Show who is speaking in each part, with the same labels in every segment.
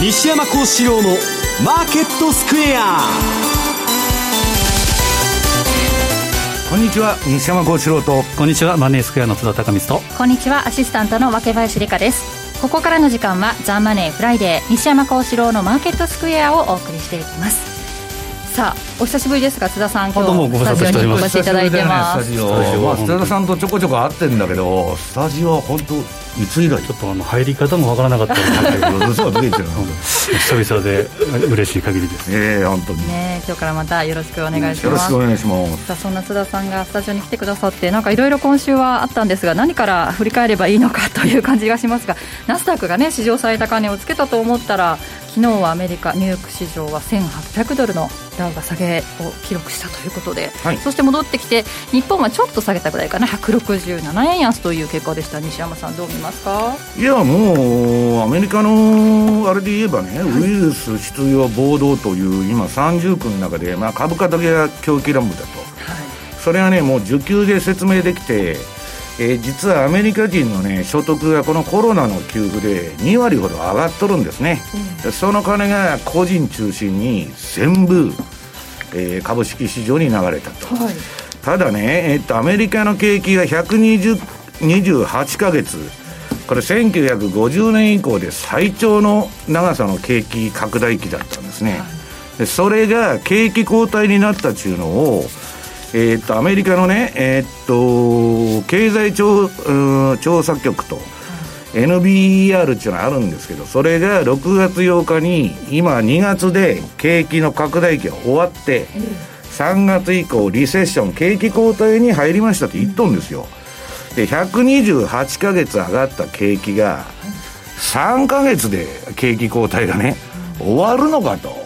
Speaker 1: 西山孝四郎のマーケットスクエア。
Speaker 2: こんにちは西山孝四郎と。
Speaker 3: こんにちはマネースクエアの津田隆光と。
Speaker 4: こんにちはアシスタントの若林理香です。ここからの時間はザ・マネーフライデー西山孝四郎のマーケットスクエアをお送りしていきます。さあお久しぶりですが津田さん今日スタジオにお越しいただいてます、
Speaker 2: ね、スタジオ、まあ、津田さんとちょこちょこ会ってるんだけどスタジオは本当いつ以来
Speaker 3: ちょっとあの入り方もわからなかったので。久々で嬉しい限りです。
Speaker 2: ええ本当に。
Speaker 4: ね今日からまたよろしくお願いします、
Speaker 2: よろしくお願いします。
Speaker 4: さあそんな津田さんがスタジオに来てくださってなんかいろいろ今週はあったんですが何から振り返ればいいのかという感じがしますがナスダックがね史上最高値をつけたと思ったら昨日はアメリカニューヨーク市場は1800ドルのダウが下げを記録したということで、はい、そして戻ってきて日本はちょっと下げたぐらいかな。167円安という結果でした。西山さんどう見ますか？
Speaker 2: いやもうアメリカのあれで言えばね、はい、ウイルス出用暴動という今30区の中で、まあ、株価だけが狂気乱舞だと、はい、それはねもう需給で説明できてえー、実はアメリカ人の、ね、所得がこのコロナの給付で2割ほど上がっとるんですね、うん、その金が個人中心に全部、えー、株式市場に流れたと、はい、ただね、えー、っとアメリカの景気が128か月。これ1950年以降で最長の長さの景気拡大期だったんですね、はい、でそれが景気後退になったっていうのをえー、っとアメリカのね、えー、っと経済調調査局と NBER っていうのがあるんですけどそれが6月8日に今2月で景気の拡大期が終わって、3月以降リセッション景気後退に入りましたって言っとんですよ。で128か月上がった景気が3か月で景気後退がね終わるのかと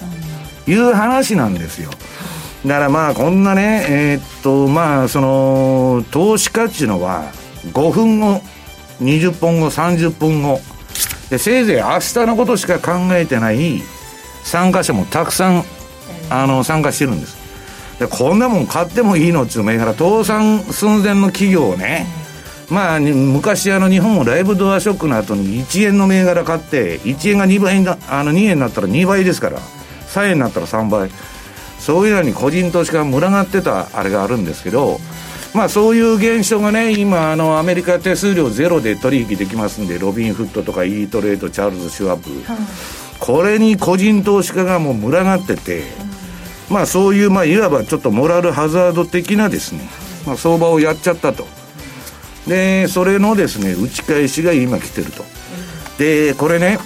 Speaker 2: いう話なんですよだからまあこんなねえー、っとまあその投資家っていうのは5分後20分後30分後。でせいぜい明日のことしか考えてない参加者もたくさんあの参加してるんです。でこんなもん買ってもいいのっつう銘柄。倒産寸前の企業をねまあ昔あの日本もライブドアショックの後に1円の銘柄買って1円が2倍あの2円になったら2倍ですから3円になったら3倍そういうのに個人投資家が群がってたあれがあるんですけど、まあ、そういう現象がね今あのアメリカ手数料ゼロで取引できますんでロビンフットとかイートレードチャールズ・シュワップ、これに個人投資家がもう群がってて、まあ、そういう、まあ、いわばちょっとモラルハザード的なですね、まあ、相場をやっちゃったと。でそれのですね打ち返しが今来てると。でこれね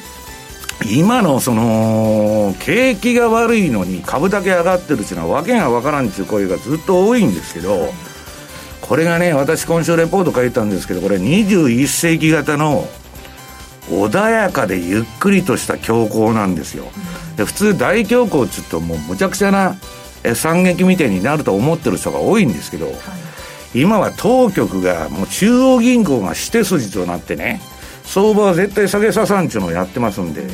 Speaker 2: 今のその景気が悪いのに株だけ上がってるっていうのは訳が分からんっていう声がずっと多いんですけどこれがね私今週レポート書いたんですけどこれ21世紀型の穏やかでゆっくりとした強行なんですよ。で普通大恐慌っつうともうむちゃくちゃな惨劇みたいになると思ってる人が多いんですけど、今は当局がもう中央銀行が指定筋となってね相場は絶対下げささんちゅうのをやってますんで、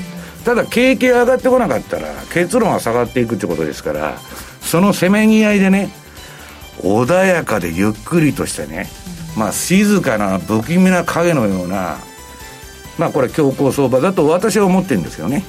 Speaker 2: ただ景気が上がってこなかったら結論は下がっていくってことですからそのせめぎ合いでね穏やかでゆっくりとしてね、まあ静かな不気味な影のようなまあこれ強硬相場だと私は思ってるんですよね。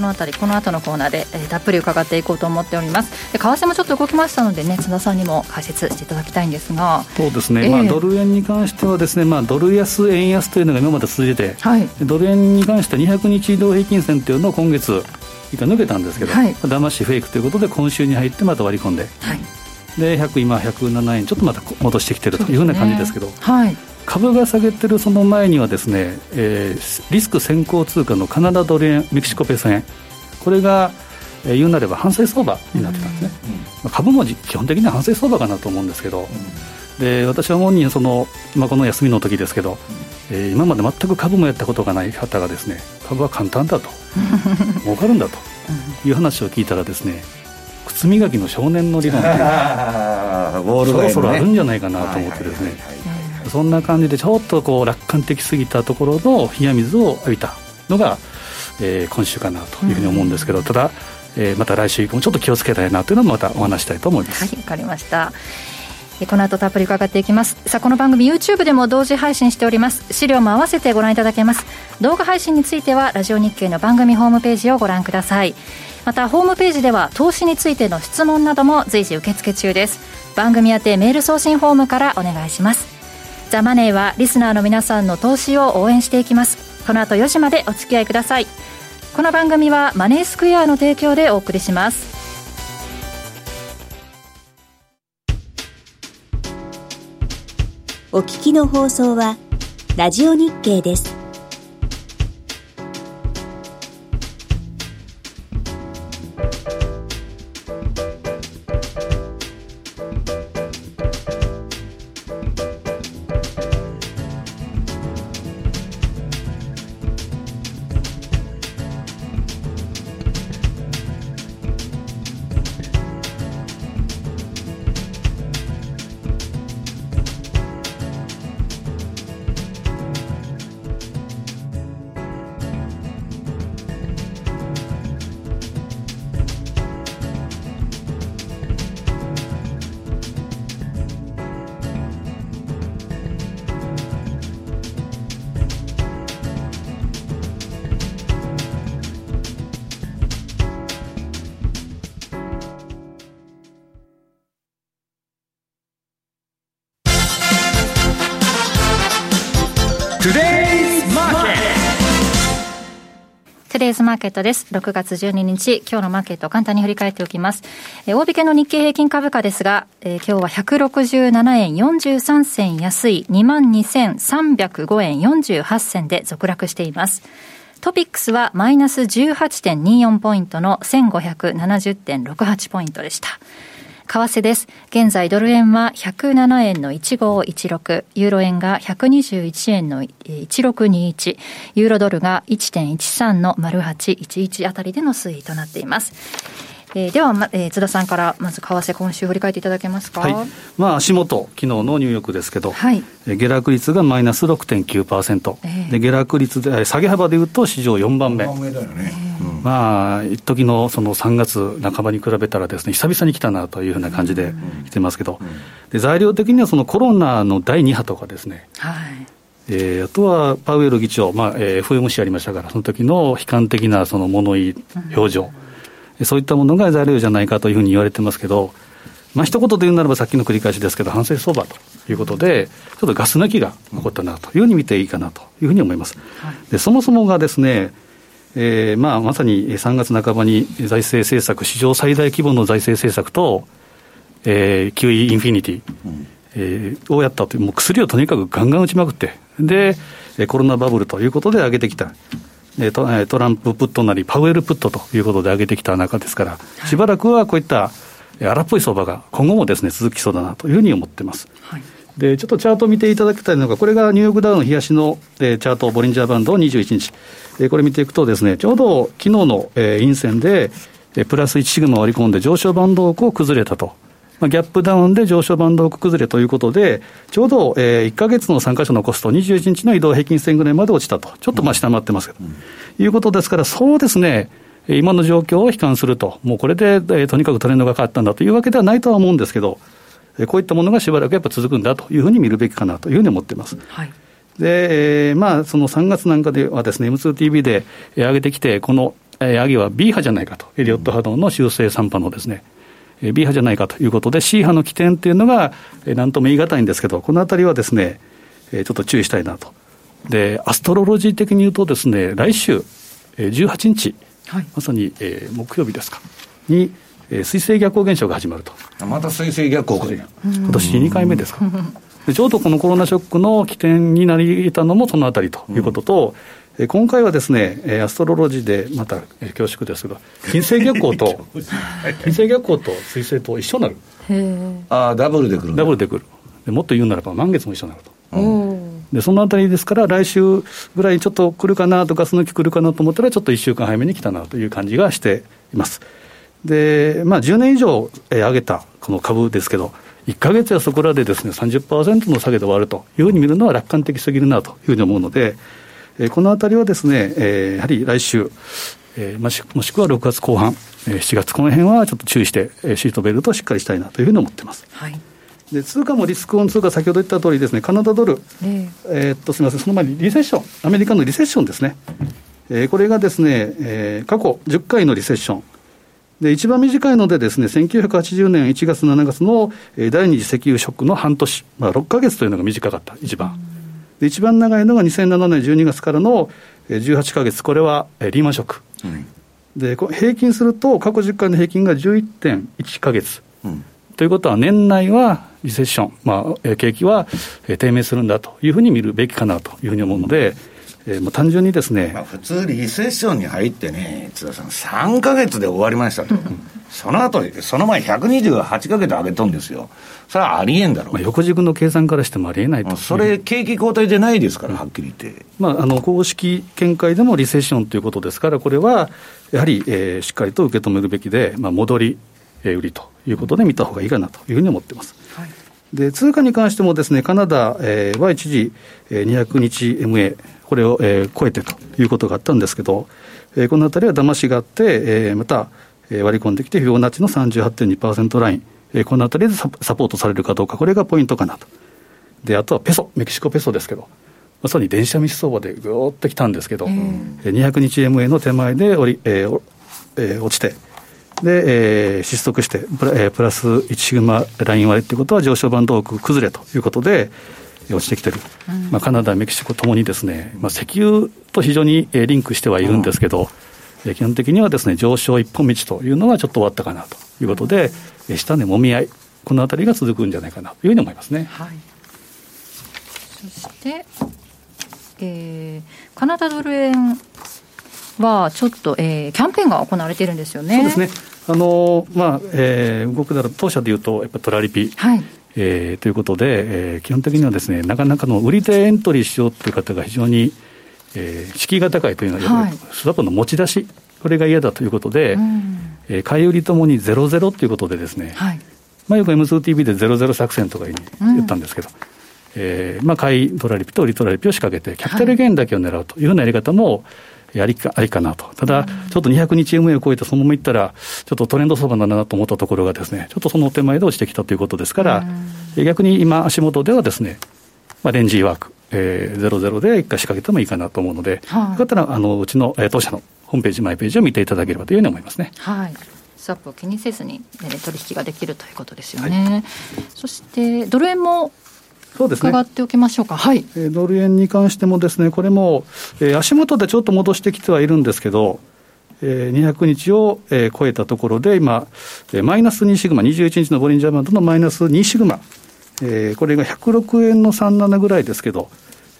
Speaker 4: そのあたりこの後のコーナーで、えー、たっぷり伺っていこうと思っております。で為替もちょっと動きましたのでね津田さんにも解説していただきたいんですが。
Speaker 3: そうですね、えー、まあ、ドル円に関してはですね、まあ、ドル安円安というのが今まで続いてて、はい、ドル円に関しては200日移動平均線というのを今月以下抜けたんですけど、はい、騙しフェイクということで今週に入ってまた割り込んで、はい、で100今107円ちょっとまた戻してきてるというふうな感じですけど、ね、はい株が下げてるその前にはですね、えー、リスク先行通貨のカナダドル円メキシコペソ円。これが、えー、言うなれば反省相場になってたんですね、うん、株も基本的には反省相場かなと思うんですけど、うん、で私は主にその、まあ、この休みの時ですけど、うん、えー、今まで全く株もやったことがない方がですね株は簡単だと 儲かるんだという話を聞いたらですね靴磨きの少年の理論って そろそろあるんじゃないかなと思ってですね、そんな感じでちょっとこう楽観的すぎたところの冷や水を浴びたのが、えー、今週かなというふうに思うんですけど、ただ、えー、また来週以降もちょっと気をつけたいなというのもまたお話したいと思います。
Speaker 4: はいわかりました。この後たっぷり伺っていきます。さあこの番組 YouTube でも同時配信しております。資料も合わせてご覧いただけます。動画配信についてはラジオ日経の番組ホームページをご覧ください。またホームページでは投資についての質問なども随時受付中です。番組宛てメール送信フォームからお願いします。ザ・マネーはリスナーの皆さんの投資を応援していきます。この後4時までお付き合いください。この番組はマネースクエアの提供でお送りします。
Speaker 5: お聞きの放送はラジオ日経です。
Speaker 4: デイズマーケットです。6月12日、今日のマーケットを簡単に振り返っておきます。えー、大引けの日経平均株価ですが、えー、今日は167円43銭安い22,305円48銭で続落しています。トピックスはマイナス18.24ポイントの1570.68ポイントでした。為替です。現在ドル円は107円の1516、ユーロ円が121円の1621、ユーロドルが1.13の0811あたりでの推移となっています。えー、では、まえー、津田さんからまず為替今週振り返っていただけますか、はい。
Speaker 3: まあ、足元昨日のニューヨークですけど、はい、下落率がマイナス6.9%、えー、で下落率で下げ幅でいうと史上4番目、番目だよね、うん、まあ一時のその3月半ばに比べたらですね久々に来たなというふうな感じで来てますけど、うん。うん、で材料的にはそのコロナの第2波とかですね、はい。えー、あとはパウエル議長、まあえー、FOMC ありましたから、その時の悲観的なその物言い表情、そういったものが材料じゃないかというふうに言われてますけど、まあ一言で言うならばさっきの繰り返しですけど、反省相場ということで、ちょっとガス抜きが起こったなというふうに見ていいかなというふうに思います。でそもそもがですね、えーまあ、まさに3月半ばに財政政策、史上最大規模の財政政策と、えー、QE インフィニティ、えー、をやったという、もう薬をとにかくガンガン打ちまくって、で、コロナバブルということで上げてきた。トトランププットなり、パウエルプットということで上げてきた中ですから、しばらくはこういった荒っぽい相場が今後もですね続きそうだなというふうに思ってます。はい。でちょっとチャートを見ていただきたいのが、これがニューヨークダウの冷やしの、えー、チャート、ボリンジャーバンド21日、えー、これ見ていくとですね、ちょうど昨日の、えー、陰線で、えー、プラス1シグマ割り込んで上昇バンドを崩れたとまあ、ギャップダウンで上昇バンド崩れということで、ちょうど、えー、1か月の参加者のコスト、21日の移動平均線ぐらいまで落ちたと、ちょっとまあ下回ってますけど、うん、いうことですから、そうですね、今の状況を悲観すると、もうこれで、えー、とにかくトレンドが変わったんだというわけではないとは思うんですけど、えー、こういったものがしばらくやっぱ続くんだというふうに見るべきかなというふうに思っています。はい。で、えー、まあ、その3月なんかではですね、M2TV で上げてきて、この上げは B 波じゃないかと、エリオット波動の修正3波のですね、B 波じゃないかということで、C 波の起点っていうのが、なんとも言い難いんですけど、このあたりはですね、ちょっと注意したいなと。で、アストロロジー的に言うとですね、来週、18日、はい、まさに、えー、木曜日ですか、に、えー、水星逆行現象が始まると。
Speaker 2: また水星逆行
Speaker 3: 今年2回目ですか。でちょうどこのコロナショックの起点になり得たのもそのあたりということと、うん、今回はですね、アストロロジーでまた恐縮ですけど、金星逆行 と、金星逆行と水星と一緒になる。
Speaker 2: ああ、ダブルでくる
Speaker 3: ダブルでくるで。もっと言うならば満月も一緒になると。うんでそのあたりですから、来週ぐらいちょっと来るかなと、ガス抜き来るかなと思ったら、ちょっと1週間早めに来たなという感じがしています。で、まあ、10年以上上げたこの株ですけど、1か月やそこらでですね30%の下げで終わるというふうに見るのは楽観的すぎるなというふうに思うので、えー、このあたりはですね、えー、やはり来週、えー、もしもしくは6月後半、えー、7月、この辺はちょっと注意して、えー、シートベルトをしっかりしたいなというふうに思ってます。はいで通貨もリスクオン通貨、先ほど言った通りですね、カナダドル、ええー、っとすみません、その前にリセッション、アメリカのリセッションですね、えー、これがですね、えー、過去10回のリセッション。で、一番短いのでですね、1980年1月、7月の第二次石油ショックの半年、まあ、6か月というのが短かった、一番。で、一番長いのが2007年12月からの18か月、これはリーマンショック。うん、で、平均すると、過去10回の平均が11.1か月。うんということは、年内はリセッション、まあ、景気は低迷するんだというふうに見るべきかなというふうに思うので、えー、もう単純にですね、まあ、
Speaker 2: 普通、リセッションに入ってね、津田さん、3か月で終わりましたと、その後その前、128か月上げとんですよ、それはありえんだろう、まあ、
Speaker 3: 横軸の計算からしてもありえないと。
Speaker 2: それ、景気後退じゃないですから、はっきり言って。
Speaker 3: まあ、あの公式見解でもリセッションということですから、これはやはり、えー、しっかりと受け止めるべきで、まあ、戻り、えー、売りということで見たほうがいいかなというふうに思ってます。はい。で通貨に関してもですね、カナダ、えー、は一時、えー、200日 MA、これを、えー、超えてということがあったんですけど、えー、このあたりは騙しがあって、えー、また、えー、割り込んできて、フィボナッチの38.2%ライン、えー、このあたりでサポートされるかどうか、これがポイントかなと。で、あとはペソ、メキシコペソですけど、まさに電車道相場でぐーっときたんですけど、えー、200日 MA の手前で折り、えーえー、落ちて、で、えー、失速してプラ、えー、プラス1シグマライン割りということは上昇バンド多く崩れということで、落ちてきてる、うん、まあ、カナダ、メキシコともにですね、まあ、石油と非常にリンクしてはいるんですけど、うん、基本的にはですね上昇一本道というのはちょっと終わったかなということで、うん、下値もみ合い、このあたりが続くんじゃないかなというふうに思いますね。はい、
Speaker 4: そして、えー、カナダドル円はちょっと、えー、キャンペーンが行われているんですよね。
Speaker 3: そうですね。あのまあえー、動くなら当社でいうと、やっぱトラリピ、はいえー、ということで、えー、基本的にはですね、なかなかの売り手エントリーしようという方が非常に、えー、敷居が高いというのは、はい、スワップの持ち出し、これが嫌だということで、うん、えー、買い売りともにゼロゼロということでですね、はい、まあ、よく M2TV でゼロゼロ作戦とか言ったんですけど、うん、えー、まあ、買いトラリピと売りトラリピを仕掛けて、キャピタルゲインだけを狙うというようなやり方も、やりかありかなと、ただ、ちょっと200日 MA を超えて、そのままいったら、ちょっとトレンド相場だなと思ったところがですね、ちょっとその手前で落ちてきたということですから、逆に今、足元ではですね、まあ、レンジワーク、えー、00で一回仕掛けてもいいかなと思うので、はい、よかったら、あのうちの、えー、当社のホームページ、マイページを見ていただければというふうに思います。ね。
Speaker 4: はい。スワップを気にせずに、ね、取引ができるということですよね。はい、そしてドル円もそうですね、伺っておきましょうか、はい、
Speaker 3: えドル円に関してもですね、これも、えー、足元でちょっと戻してきてはいるんですけど、えー、200日を、えー、超えたところで、今、えー、マイナス2シグマ、21日のボリンジャーバンドのマイナス2シグマ、えー、これが106円の37ぐらいですけど、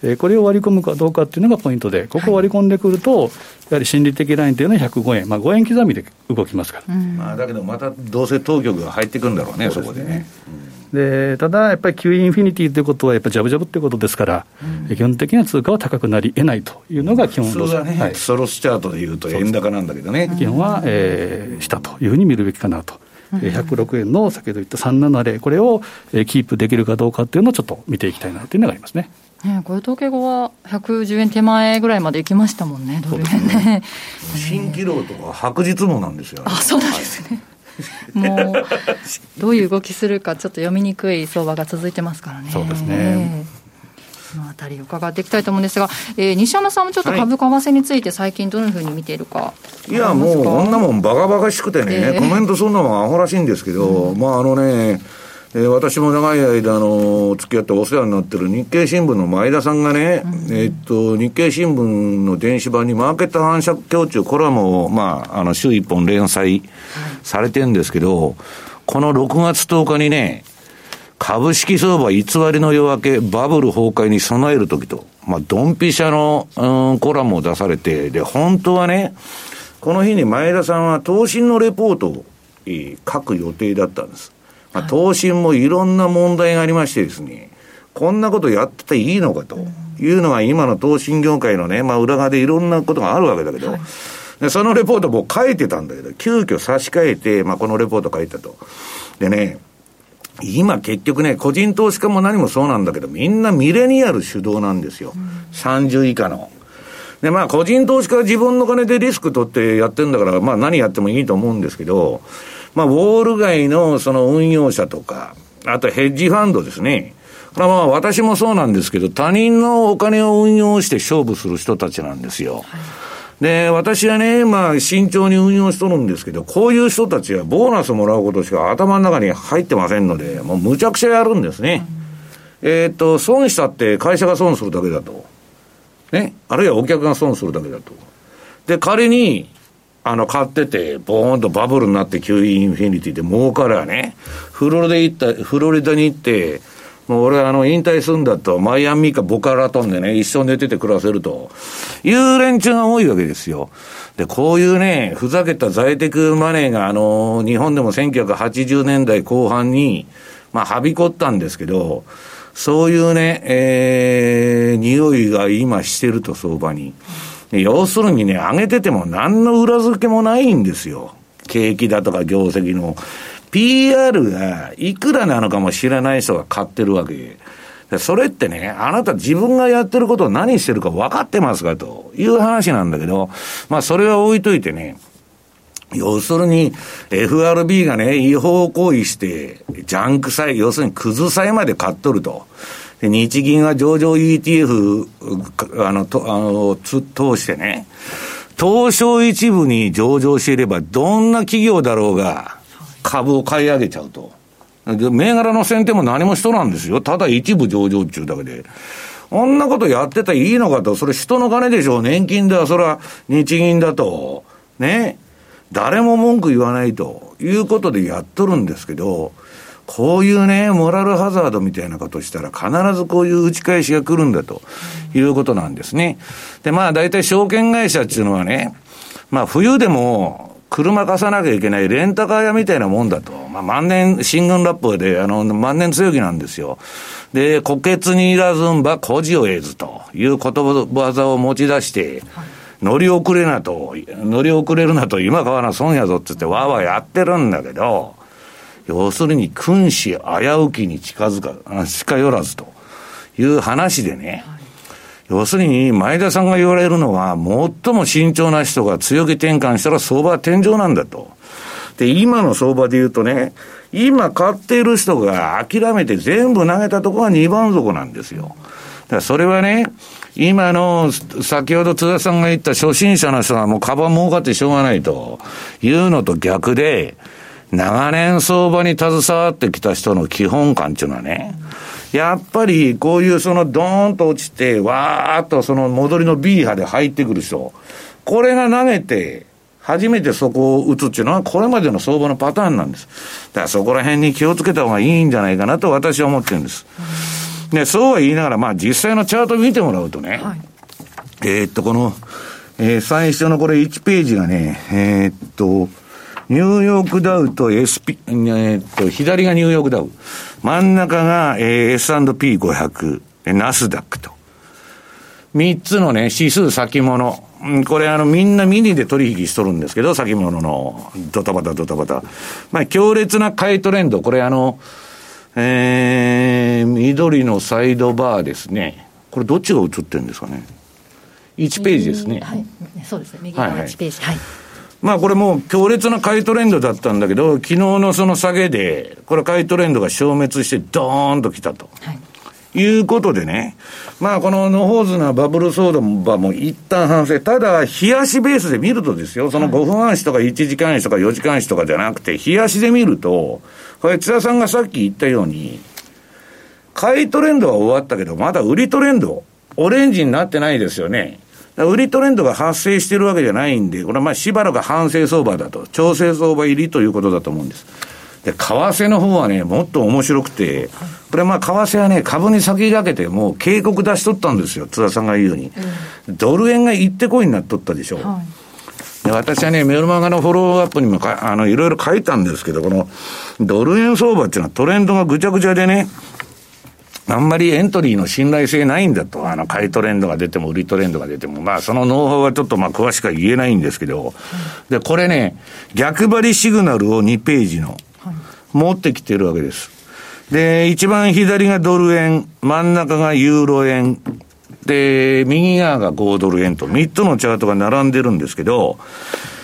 Speaker 3: えー、これを割り込むかどうかっていうのがポイントで、ここを割り込んでくると、はい、やはり心理的ラインというのは105円、まあ、5円刻みで動きますから。
Speaker 2: まあ、だけど、またどうせ当局が入ってくるんだろうね、そ、ね、こでね。
Speaker 3: うんでただやっぱり Q インフィニティということは、やっぱりジャブジャブということですから、うん、基本的には通貨は高くなり得ないというのが基本
Speaker 2: 路線、ねはい、ソロスチャートでいうと円高なんだけどね。
Speaker 3: 基本は、えー、下というふうに見るべきかなと。106円の先ほど言った370、これをキープできるかどうかっていうのをちょっと見ていきたいなというのがありますね。
Speaker 4: ね、こういう統計後は110円手前ぐらいまで行きましたもんね、ドル円ね。
Speaker 2: 新規労とか白日もなんですよ、
Speaker 4: ね、あ、そうなんですね。もう、どういう動きするか、ちょっと読みにくい相場が続いてますからね。
Speaker 3: そうですね。
Speaker 4: このあたり伺っていきたいと思うんですが、えー、西山さんもちょっと株為替について最近どのふうに見ているか、
Speaker 2: い、やもうこんなもんバカバカしくてね、えー、コメントそんなもんアホらしいんですけど、うん、まああのねえー、私も長い間、あの、付き合ってお世話になってる日経新聞の前田さんがね、うん、えっと、日経新聞の電子版にマーケット反射協調コラムを、まあ、あの、週一本連載されてるんですけど、この6月10日にね、株式相場偽りの夜明け、バブル崩壊に備えるときと、まあ、ドンピシャの、うん、コラムを出されて、で、本当はね、この日に前田さんは投信のレポートを、えー、書く予定だったんです。まあ、投信もいろんな問題がありましてですね、こんなことやってていいのかというのが今の投信業界のね、まあ裏側でいろんなことがあるわけだけど、はい、でそのレポートも書いてたんだけど、急遽差し替えて、まあこのレポート書いたと。でね、今結局ね、個人投資家も何もそうなんだけど、みんなミレニアル主導なんですよ。うん、30以下の。で、まあ個人投資家は自分の金でリスク取ってやってるんだから、まあ何やってもいいと思うんですけど、まあ、ウォール街のその運用者とか、あとヘッジファンドですね。これはまあ私もそうなんですけど、他人のお金を運用して勝負する人たちなんですよ。はいで、私はね、まあ、慎重に運用しとるんですけど、こういう人たちはボーナスもらうことしか頭の中に入ってませんので、もうむちゃくちゃやるんですね。うん、えっ、と、損したって会社が損するだけだと。ね？あるいはお客が損するだけだと。で、仮に、あの、買ってて、ボーンとバブルになって QE インフィニティで儲かるわね、フロリダ行った、フロリダに行って、もう俺あの、引退するんだと、マイアミかボカラトンでね、一生寝てて暮らせると、いう連中が多いわけですよ。で、こういうね、ふざけた在宅マネーが、あの、日本でも1980年代後半に、まあ、はびこったんですけど、そういうね、えー、匂いが今してると、相場に。要するにね、上げてても何の裏付けもないんですよ。景気だとか業績の。PR がいくらなのかも知らない人が買ってるわけ。それってね、あなた自分がやってることを何してるか分かってますかという話なんだけど、まあそれは置いといてね、要するに FRB がね、違法行為して、ジャンク債、要するにクズ債まで買っとると。で日銀は上場 ETF、あの、とあの通してね、東証一部に上場していれば、どんな企業だろうが、株を買い上げちゃうと。銘柄の選定も何もしとなんですよ。ただ一部上場中だけで。こんなことやってたらいいのかと。それ人の金でしょ。年金だ。それは日銀だと。ね。誰も文句言わないということでやっとるんですけど、こういうね、モラルハザードみたいなことしたら必ずこういう打ち返しが来るんだということなんですね。で、まあ大体証券会社っていうのはね、まあ冬でも車貸さなきゃいけないレンタカー屋みたいなもんだと。まあ万年、新軍ラップで、あの、万年強気なんですよ。で、虎穴にいらずんば孤児を得ずということわざを持ち出して、乗り遅れなと、乗り遅れるなと、今買わな損やぞって言ってわーわーやってるんだけど、要するに君子危うきに近づか、近寄らずという話でね、はい、要するに前田さんが言われるのは、最も慎重な人が強気転換したら相場は天井なんだと。で、今の相場で言うとね、今買っている人が諦めて全部投げたところは2番底なんですよ。だからそれはね、今の、先ほど津田さんが言った初心者の人はもうカバン儲かってしょうがないというのと逆で、長年相場に携わってきた人の基本感っていうのはね、やっぱりこういうそのドーンと落ちて、わーっとその戻りの B 波で入ってくる人、これが投げて、初めてそこを打つっていうのは、これまでの相場のパターンなんです。だからそこら辺に気をつけた方がいいんじゃないかなと私は思ってるんです。で、そうは言いながら、まあ実際のチャート見てもらうとね、はい、えー、っと、この、えー、最初のこれ1ページがね、えー、っと、ニューヨークダウと SP、えー、っと、左がニューヨークダウ。真ん中が、えー、S&P500、ナスダックと。三つのね、指数先物。これあの、みんなミニで取引しとるんですけど、先物の、ドタバタドタバタ。まあ、強烈な買いトレンド。これあの、えー、緑のサイドバーですね。これどっちが映ってるんですかね。1ページですね。
Speaker 4: はい。そうですね。右側1ページ。はい、はい
Speaker 2: まあこれもう強烈な買いトレンドだったんだけど、昨日のその下げで、これ買いトレンドが消滅してドーンと来たと。はいいうことでね、まあこの野放図なバブル相場も一旦反省。ただ、冷やしベースで見るとですよ、その5分足とか1時間足とか4時間足とかじゃなくて、冷やしで見ると、これ津田さんがさっき言ったように、買いトレンドは終わったけど、まだ売りトレンド、オレンジになってないですよね。売りトレンドが発生してるわけじゃないんで、これはまあしばらく反省相場だと、調整相場入りということだと思うんです。で、為替の方はね、もっと面白くて、これまあ為替はね、株に先駆けてもう警告出しとったんですよ、津田さんが言うように。うん、ドル円が行ってこいになっとったでしょ。はい、で私はね、メルマガのフォローアップにもかあのいろいろ書いたんですけど、このドル円相場っていうのはトレンドがぐちゃぐちゃでね、あんまりエントリーの信頼性ないんだと。あの、買いトレンドが出ても、売りトレンドが出ても。まあ、そのノウハウはちょっとまあ、詳しくは言えないんですけど。で、これね、逆張りシグナルを2ページの、持ってきてるわけです。で、一番左がドル円、真ん中がユーロ円、で、右側が5ドル円と、3つのチャートが並んでるんですけど、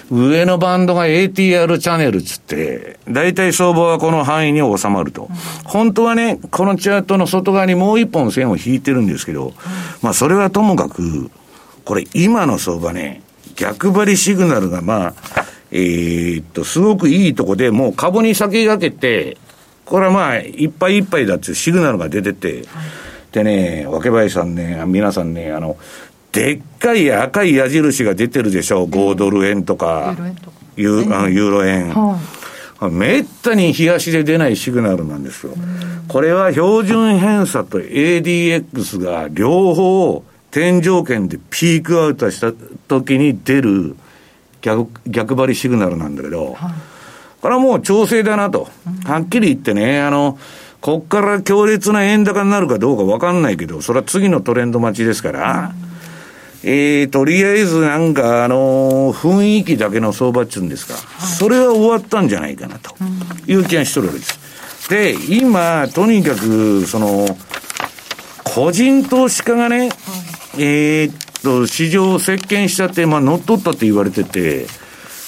Speaker 2: 上のバンドが ATR チャンネルつって、大体相場はこの範囲に収まると。本当はね、このチャートの外側にもう一本線を引いてるんですけど、まあそれはともかく、これ今の相場ね、逆張りシグナルがまあ、えー、っと、すごくいいとこで、もう株に先駆けて、これはまあ、いっぱいいっぱいだっていうシグナルが出てて、でね、若林さんね、皆さんね、あの、でっかい赤い矢印が出てるでしょ、5ドル円とか、ユーロ円。めったに冷やしで出ないシグナルなんですよ。これは標準偏差と ADX が両方天井圏でピークアウトした時に出る逆逆張りシグナルなんだけど、これはもう調整だなと。はっきり言ってね、あの、こっから強烈な円高になるかどうか分かんないけど、それは次のトレンド待ちですから、えー、とりあえずなんか、あのー、雰囲気だけの相場っちゅうんですか、それは終わったんじゃないかなという気がしとるわけです。で、今、とにかく、その、個人投資家がね、えー、っと、市場を席巻しちゃって、まあ、乗っ取ったって言われてて、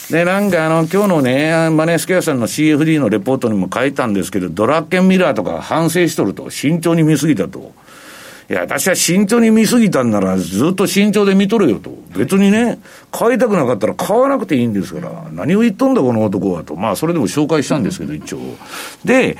Speaker 2: で、なんかあの、今日のね、マネースケアさんの CFD のレポートにも書いたんですけど、ドラッケンミラーとか反省しとると、慎重に見すぎたと。いや、私は慎重に見すぎたんなら、ずっと慎重で見とるよと。別にね、買いたくなかったら買わなくていいんですから、何を言っとんだ、この男はと。まあ、それでも紹介したんですけど、一応。で、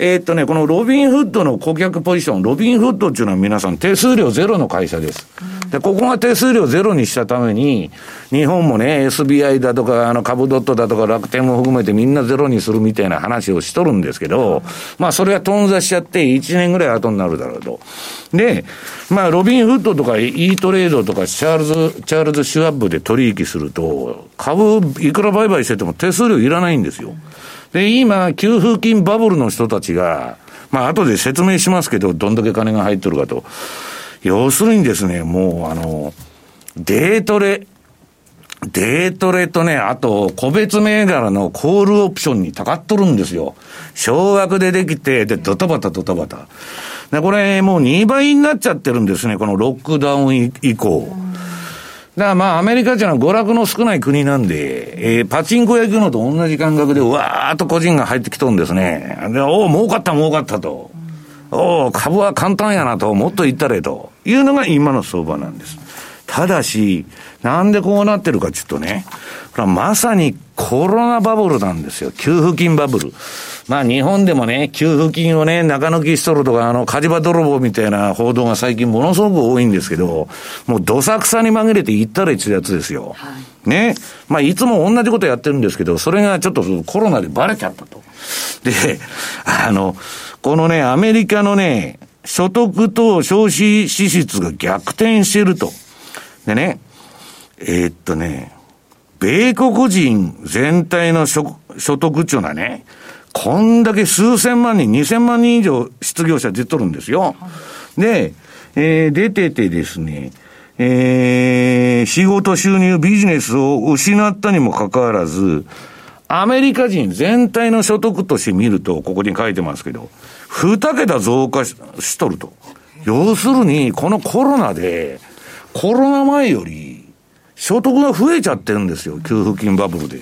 Speaker 2: えー、っとね、このロビンフッドの顧客ポジション、ロビンフッドっていうのは皆さん手数料ゼロの会社です。で、ここが手数料ゼロにしたために、日本もね、SBI だとか、あの、株ドットだとか楽天も含めてみんなゼロにするみたいな話をしとるんですけど、まあ、それは頓挫しちゃって1年ぐらい後になるだろうと。で、まあ、ロビンフッドとか E トレードとかチャールズ、チャールズ・シュワッブで取引すると、株いくら売買してても手数料いらないんですよ。で、今、給付金バブルの人たちが、まあ、後で説明しますけど、どんだけ金が入ってるかと。要するにですね、もう、あの、デートレ、デートレとね、あと、個別銘柄のコールオプションにたかっとるんですよ。少額でできて、で、ドタバタドタバタ。で、これ、もう2倍になっちゃってるんですね、このロックダウン以降。だからまあ、アメリカっていうのは娯楽の少ない国なんで、えー、パチンコ屋行くのと同じ感覚で、わーっと個人が入ってきとるんですね。で、おお、儲かった儲かったと。おお、株は簡単やなと、もっと言ったれというのが今の相場なんです。ただし、なんでこうなってるかちょっとね、まさにコロナバブルなんですよ。給付金バブル。まあ日本でもね、給付金をね、中抜きしとるとか、あの、火事場泥棒みたいな報道が最近ものすごく多いんですけど、もうどさくさに紛れて行ったら一やつですよ。はい、ね。まあいつも同じことやってるんですけど、それがちょっとコロナでバレちゃったと。で、あの、このね、アメリカのね、所得と消費支出が逆転してると。でね、えー、っとね、米国人全体の所得っていうのはね、こんだけ数千万人、2000万人以上失業者出とるんですよ。で、えー、出ててですね、えー、仕事収入、ビジネスを失ったにもかかわらず、アメリカ人全体の所得として見ると、ここに書いてますけど、二桁増加しとると。要するに、このコロナで、コロナ前より、所得が増えちゃってるんですよ、給付金バブルで。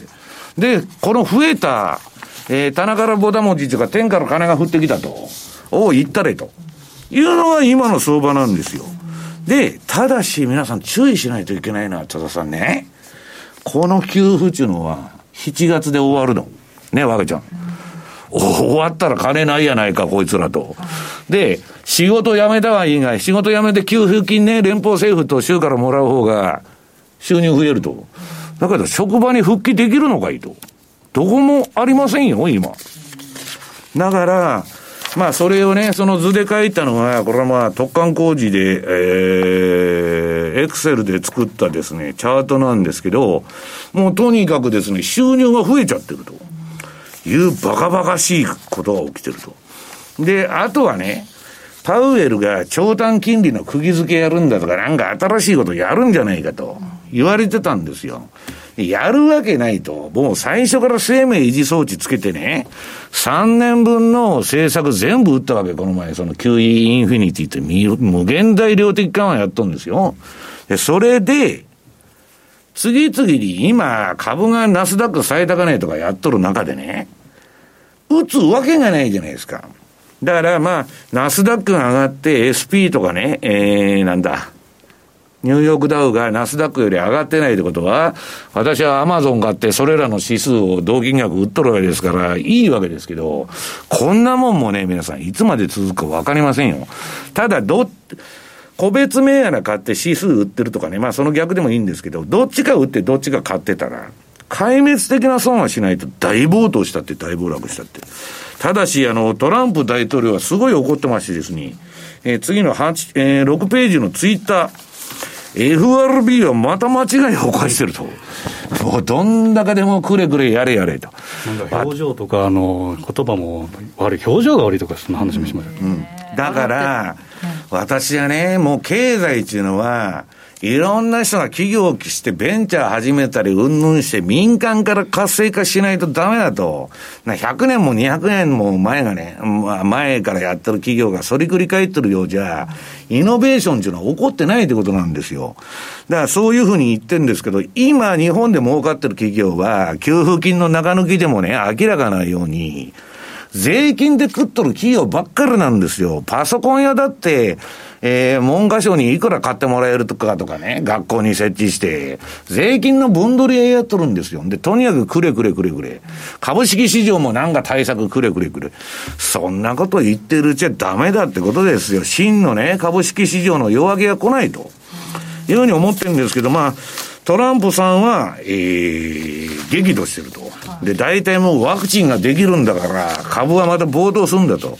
Speaker 2: で、この増えたえー、棚からぼたもちとか天から金が降ってきたと。お言ったれと。いうのが今の相場なんですよ。で、ただし皆さん注意しないといけないのは、多田さんね。この給付っていうのは、7月で終わるの。ね、わけちゃん。終わったら金ないやないか、こいつらと。で、仕事辞めたはいいが、仕事辞めて給付金ね、連邦政府と州からもらう方が収入増えると。だけど、職場に復帰できるのかいと。どこもありませんよ、今。だから、まあ、それをね、その図で書いたのは、これはまあ、突貫工事で、えー、エクセルで作ったですね、チャートなんですけど、もうとにかくですね、収入が増えちゃってるというバカバカしいことが起きてると。で、あとはね、パウエルが長短金利の釘付けやるんだとか、なんか新しいことやるんじゃないかと言われてたんですよ。やるわけないと。もう最初から生命維持装置つけてね、3年分の政策全部打ったわけ、この前、その QE インフィニティって無限大量的緩和やっとんですよ。で、それで、次々に今、株がナスダック最高値とかやっとる中でね、打つわけがないじゃないですか。だからまあ、ナスダックが上がって SP とかね、えー、なんだ、ニューヨークダウがナスダックより上がってないってことは、私はアマゾン買ってそれらの指数を同金額売っとるわけですから、いいわけですけど、こんなもんもね、皆さん、いつまで続くかわかりませんよ。ただ、ど、個別銘柄買って指数売ってるとかね、まあその逆でもいいんですけど、どっちか売ってどっちか買ってたら、壊滅的な損はしないと大暴騰したって大暴落したって。ただし、あの、トランプ大統領はすごい怒ってましてですね、えー、次の8、えー、6ページのツイッター、FRB はまた間違いを犯してると。もうどんだけでもくれくれやれやれと。
Speaker 3: なんか表情とか、あの、言葉も悪い、表情が悪いとか、そんな話もしました、
Speaker 2: うん、だから、私はね、もう経済っていうのは、いろんな人が企業をしてベンチャー始めたり、うんぬんして民間から活性化しないとダメだと。100年も200年も前がね、前からやってる企業が反り繰り返ってるようじゃ、イノベーションっていうのは起こってないってことなんですよ。だからそういうふうに言ってるんですけど、今日本で儲かってる企業は、給付金の中抜きでもね、明らかなように、税金で食っとる企業ばっかりなんですよ。パソコン屋だって、えー、文科省にいくら買ってもらえるとかとかね、学校に設置して、税金の分取りやっとるんですよ。で、とにかくくれくれくれくれ。株式市場もなんか対策くれくれくれ。そんなこと言ってるうちはダメだってことですよ。真のね、株式市場の夜明けが来ないと。いうふうに思ってるんですけど、まあ、トランプさんは、えー、激怒してると。で、大体もうワクチンができるんだから、株はまた暴騰するんだと。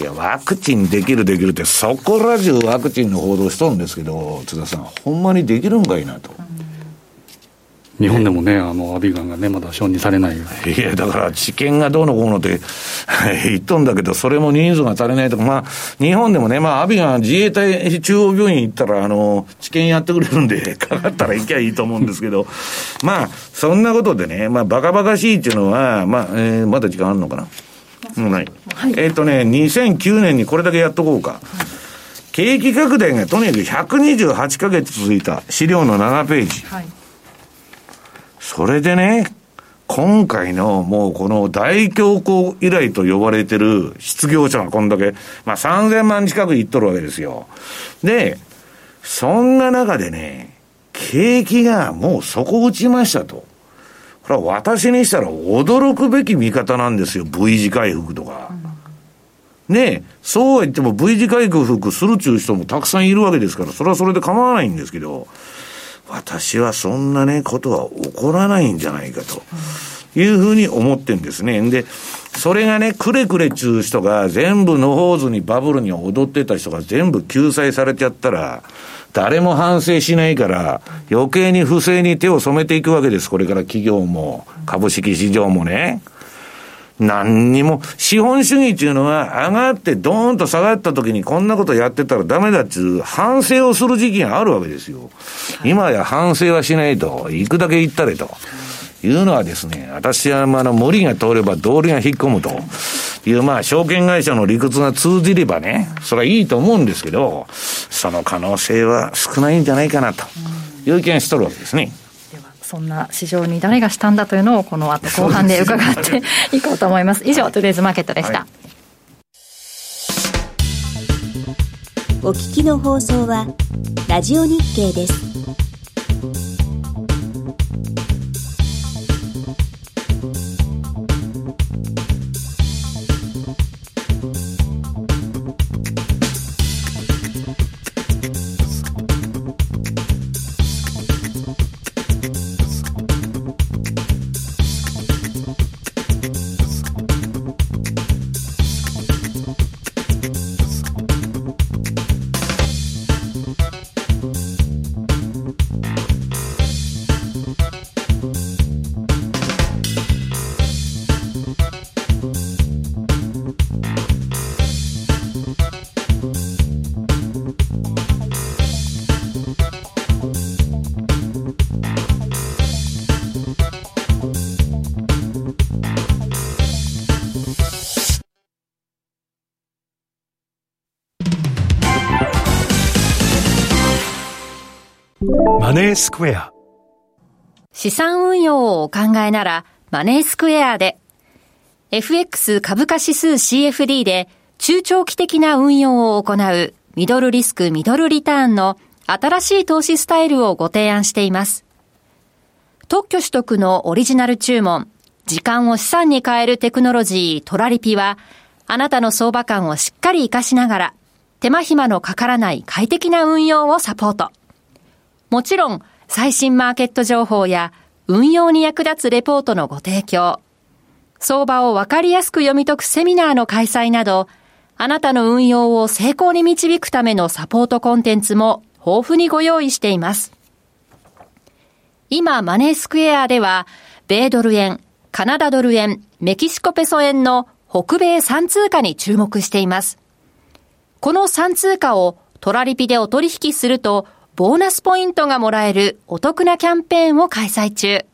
Speaker 2: いや、ワクチンできるできるって、そこら中ワクチンの報道しとるんですけど、津田さん、ほんまにできるんかいなと。
Speaker 3: 日本でもね、あの、アビガンがね、まだ承認されない。い
Speaker 2: や、だから、治験がどうのこうのって 言っとんだけど、それも人数が足りないとか、まあ、日本でもね、まあ、アビガン自衛隊中央病院行ったら、あの、治験やってくれるんで、かかったら行きゃいいと思うんですけど、まあ、そんなことでね、まあ、バカバカしいっていうのは、まあ、えー、まだ時間あるのかな？もうない。はい、えっ、ー、とね、2009年にこれだけやっとこうか。はい、景気拡大がとにかく128ヶ月続いた資料の7ページ。はいそれでね、今回のもうこの大恐慌以来と呼ばれてる失業者がこんだけ、まあ3000万近くいっとるわけですよ。で、そんな中でね、景気がもう底打ちましたと。これは私にしたら驚くべき見方なんですよ、V 字回復とか。ねそうは言っても V 字回復するちゅう人もたくさんいるわけですから、それはそれで構わないんですけど、私はそんなね、ことは起こらないんじゃないかと。いうふうに思ってんですね。で、それがね、くれくれちゅう人が全部のほうずにバブルに踊ってた人が全部救済されちゃったら、誰も反省しないから、余計に不正に手を染めていくわけです。これから企業も、株式市場もね。何にも、資本主義っていうのは上がってドーンと下がった時にこんなことやってたらダメだっていう反省をする時期があるわけですよ。今や反省はしないと、行くだけ行ったれと。いうのはですね、私はまあの無理が通れば道理が引っ込むというまあ証券会社の理屈が通じればね、それはいいと思うんですけど、その可能性は少ないんじゃないかなという気がしとるわけですね。
Speaker 4: そんな市場に誰がしたんだというのをこの後後半で伺って いこうと思います。以上、トゥデイズマーケットでした。はい、
Speaker 5: お聞きの放送はラジオ日経です。
Speaker 1: マネースクエア
Speaker 6: 資産運用をお考えなら、マネースクエアで、FX 株価指数 CFD で中長期的な運用を行うミドルリスクミドルリターンの新しい投資スタイルをご提案しています。特許取得のオリジナル注文、時間を資産に変えるテクノロジートラリピは、あなたの相場感をしっかり活かしながら、手間暇のかからない快適な運用をサポート。もちろん、最新マーケット情報や運用に役立つレポートのご提供、相場をわかりやすく読み解くセミナーの開催など、あなたの運用を成功に導くためのサポートコンテンツも豊富にご用意しています。今、マネースクエアでは、米ドル円、カナダドル円、メキシコペソ円の北米3通貨に注目しています。この3通貨をトラリピでお取引すると、ボーナスポイントがもらえるお得なキャンペーンを開催中。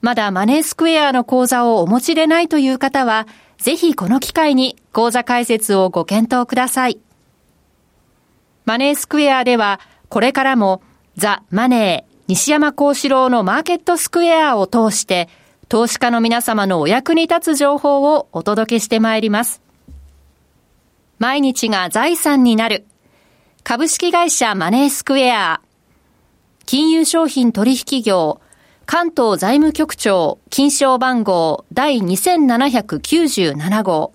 Speaker 6: まだマネースクエアの口座をお持ちでないという方は、ぜひこの機会に口座開設をご検討ください。マネースクエアでは、これからもザ・マネー、西山幸四郎のマーケットスクエアを通して、投資家の皆様のお役に立つ情報をお届けしてまいります。毎日が財産になる。株式会社マネースクエア。金融商品取引業関東財務局長金賞番号第2797号。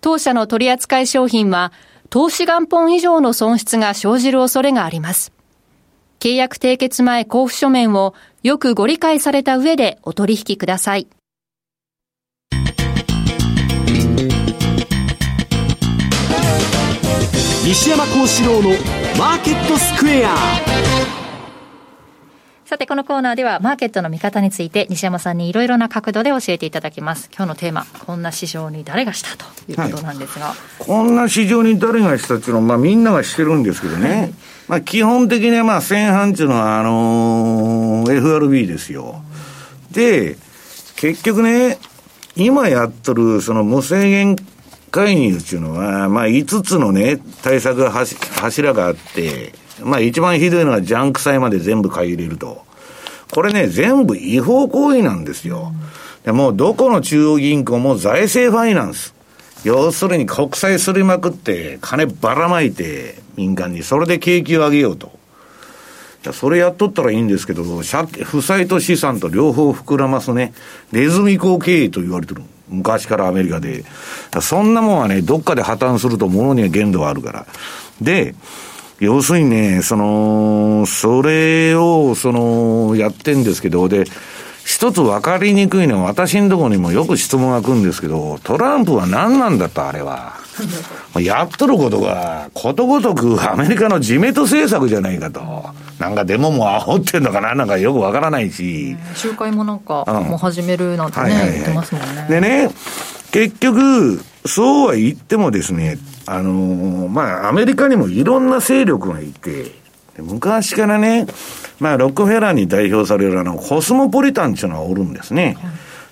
Speaker 6: 当社の取扱い商品は投資元本以上の損失が生じる恐れがあります。契約締結前交付書面をよくご理解された上でお取引ください。
Speaker 1: 西山幸四郎のマーケットスクエア
Speaker 6: さて、このコーナーでは、マーケットの見方について、西山さんにいろいろな角度で教えていただきます。今日のテーマ、こんな市場に誰がしたということなんですが。はい、
Speaker 2: こんな市場に誰がしたっていうのは、まあ、みんながしてるんですけどね。はい、まあ、基本的には、まあ、先半っていうのは、あのー、FRB ですよ。で、結局ね、今やっとる、その無制限介入っていうのは、まあ、5つのね、対策柱があって、まあ一番ひどいのはジャンク債まで全部買い入れると。これね、全部違法行為なんですよ。でもうどこの中央銀行も財政ファイナンス。要するに国債すりまくって、金ばらまいて、民間に。それで景気を上げようと。それやっとったらいいんですけど、負債と資産と両方膨らますね、ネズミ講経営と言われてる。昔からアメリカで。そんなもんはね、どっかで破綻すると物には限度があるから。で、要するにね、その、それを、その、やってんですけど、で、一つ分かりにくいのは、私のところにもよく質問が来るんですけど、トランプは何なんだと、あれは。やっとることが、ことごとくアメリカの自滅政策じゃないかと。なんかデモも煽ってんのかななんかよくわからないし。
Speaker 6: 集会もなんか、もう始めるなんてね、言ってますもんね。
Speaker 2: でね、結局、そうは言ってもですね、あのー、まあ、アメリカにもいろんな勢力がいて、昔からね、まあ、ロックフェラーに代表されるあの、コスモポリタンっていうのはおるんですね。